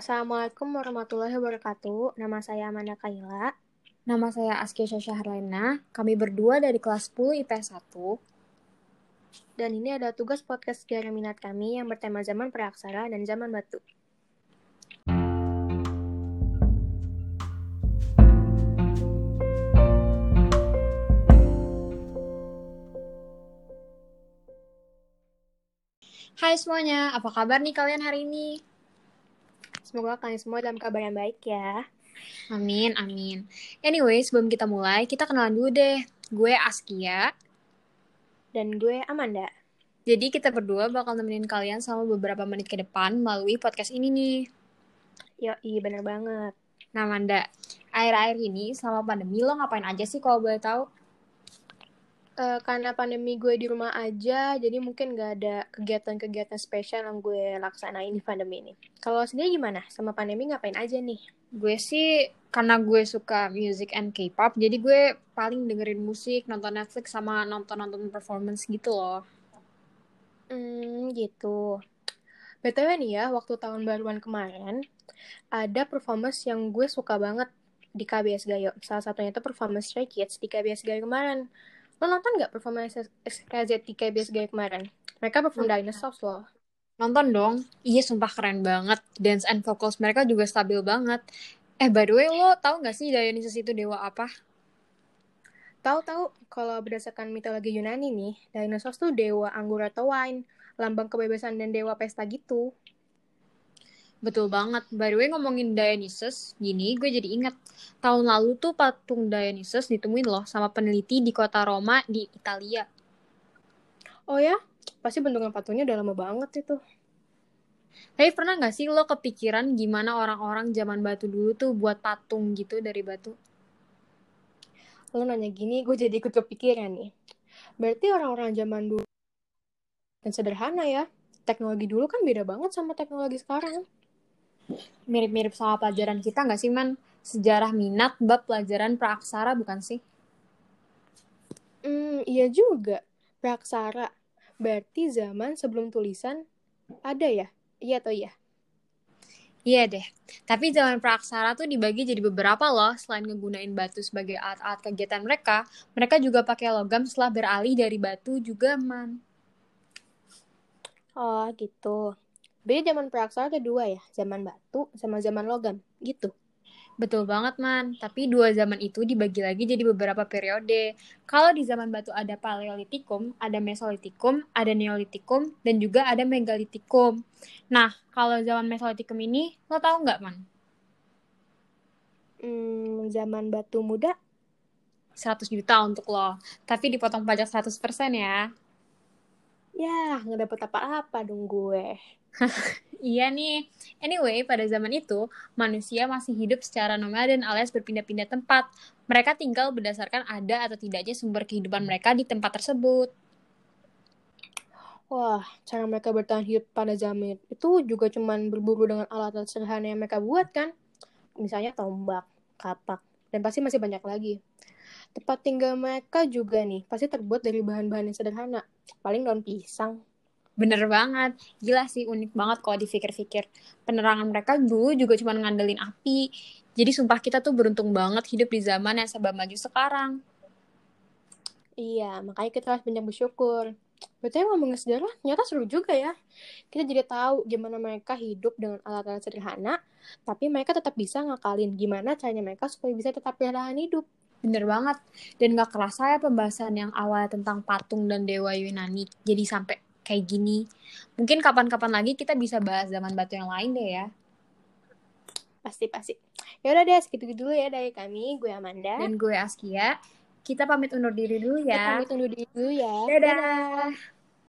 Assalamualaikum warahmatullahi wabarakatuh. Nama saya Amanda Kaila. Nama saya Askia Syahrlena. Kami berdua dari kelas 10 IPS 1. Dan ini ada tugas podcast sejarah minat kami yang bertema zaman praaksara dan zaman batu. Hai semuanya, apa kabar nih kalian hari ini? Semoga kalian semua dalam kabar yang baik ya. Amin, amin. Anyway, sebelum kita mulai, kita kenalan dulu deh. Gue Askia. Dan gue Amanda. Jadi kita berdua bakal nemenin kalian selama beberapa menit ke depan melalui podcast ini nih. Yo, iya bener banget. Nah, Amanda, akhir-akhir ini selama pandemi lo ngapain aja sih kalau boleh tahu? Uh, karena pandemi gue di rumah aja, jadi mungkin gak ada kegiatan-kegiatan spesial yang gue laksanain di pandemi ini. Kalau sendiri gimana? Sama pandemi ngapain aja nih? Gue sih, karena gue suka music and K-pop, jadi gue paling dengerin musik, nonton Netflix, sama nonton-nonton performance gitu loh. Hmm, gitu. BTW nih ya, waktu tahun baruan kemarin, ada performance yang gue suka banget di KBS Gayo. Salah satunya itu performance Stray Kids di KBS Gayo kemarin. Lo nonton nggak performance SKZ di KBS Gayo kemarin? Mereka perform hmm. Dinosaurs loh. Nonton dong. Iya, sumpah keren banget. Dance and vocals mereka juga stabil banget. Eh, by the way, lo tau gak sih Dionysus itu dewa apa? Tahu-tahu, kalau berdasarkan mitologi Yunani nih, Dinosaurs tuh dewa anggur atau wine, lambang kebebasan dan dewa pesta gitu. Betul banget. By the way, ngomongin Dionysus, gini gue jadi ingat. Tahun lalu tuh patung Dionysus ditemuin loh sama peneliti di kota Roma di Italia. Oh ya? Pasti bentukan patungnya udah lama banget itu. Tapi pernah gak sih lo kepikiran gimana orang-orang zaman batu dulu tuh buat patung gitu dari batu? Lo nanya gini, gue jadi ikut kepikiran nih. Berarti orang-orang zaman dulu dan sederhana ya. Teknologi dulu kan beda banget sama teknologi sekarang mirip-mirip sama pelajaran kita nggak sih, Man? Sejarah minat bab pelajaran praaksara bukan sih? Hmm, iya juga. Praaksara. Berarti zaman sebelum tulisan ada ya? Iya atau iya? Iya deh. Tapi zaman praaksara tuh dibagi jadi beberapa loh. Selain ngegunain batu sebagai alat-alat kegiatan mereka, mereka juga pakai logam setelah beralih dari batu juga, Man. Oh, gitu. Beda zaman praksara ada dua ya, zaman batu sama zaman logam, gitu. Betul banget, Man. Tapi dua zaman itu dibagi lagi jadi beberapa periode. Kalau di zaman batu ada Paleolitikum, ada Mesolitikum, ada Neolitikum, dan juga ada Megalitikum. Nah, kalau zaman Mesolitikum ini, lo tau nggak, Man? Hmm, zaman batu muda? 100 juta untuk lo. Tapi dipotong pajak 100% ya. Ya, nggak dapet apa-apa dong gue. iya nih. Anyway, pada zaman itu, manusia masih hidup secara nomaden alias berpindah-pindah tempat. Mereka tinggal berdasarkan ada atau tidaknya sumber kehidupan mereka di tempat tersebut. Wah, cara mereka bertahan hidup pada zaman itu juga cuman berburu dengan alat-alat sederhana yang mereka buat kan? Misalnya tombak, kapak, dan pasti masih banyak lagi. Tempat tinggal mereka juga nih, pasti terbuat dari bahan-bahan yang sederhana. Paling daun pisang, Bener banget. Gila sih, unik banget kalau dipikir-pikir. Penerangan mereka dulu juga cuma ngandelin api. Jadi sumpah kita tuh beruntung banget hidup di zaman yang serba maju sekarang. Iya, makanya kita harus banyak bersyukur. Betul ngomongin sejarah, ternyata seru juga ya. Kita jadi tahu gimana mereka hidup dengan alat-alat sederhana, tapi mereka tetap bisa ngakalin gimana caranya mereka supaya bisa tetap bertahan hidup. Bener banget. Dan gak kerasa ya pembahasan yang awalnya tentang patung dan dewa Yunani. Jadi sampai kayak gini. Mungkin kapan-kapan lagi kita bisa bahas zaman batu yang lain deh ya. Pasti, pasti. Ya udah deh, segitu dulu ya dari kami. Gue Amanda. Dan gue Askia. Kita pamit undur diri dulu ya. Kita pamit undur diri dulu ya. Dadah. Dadah.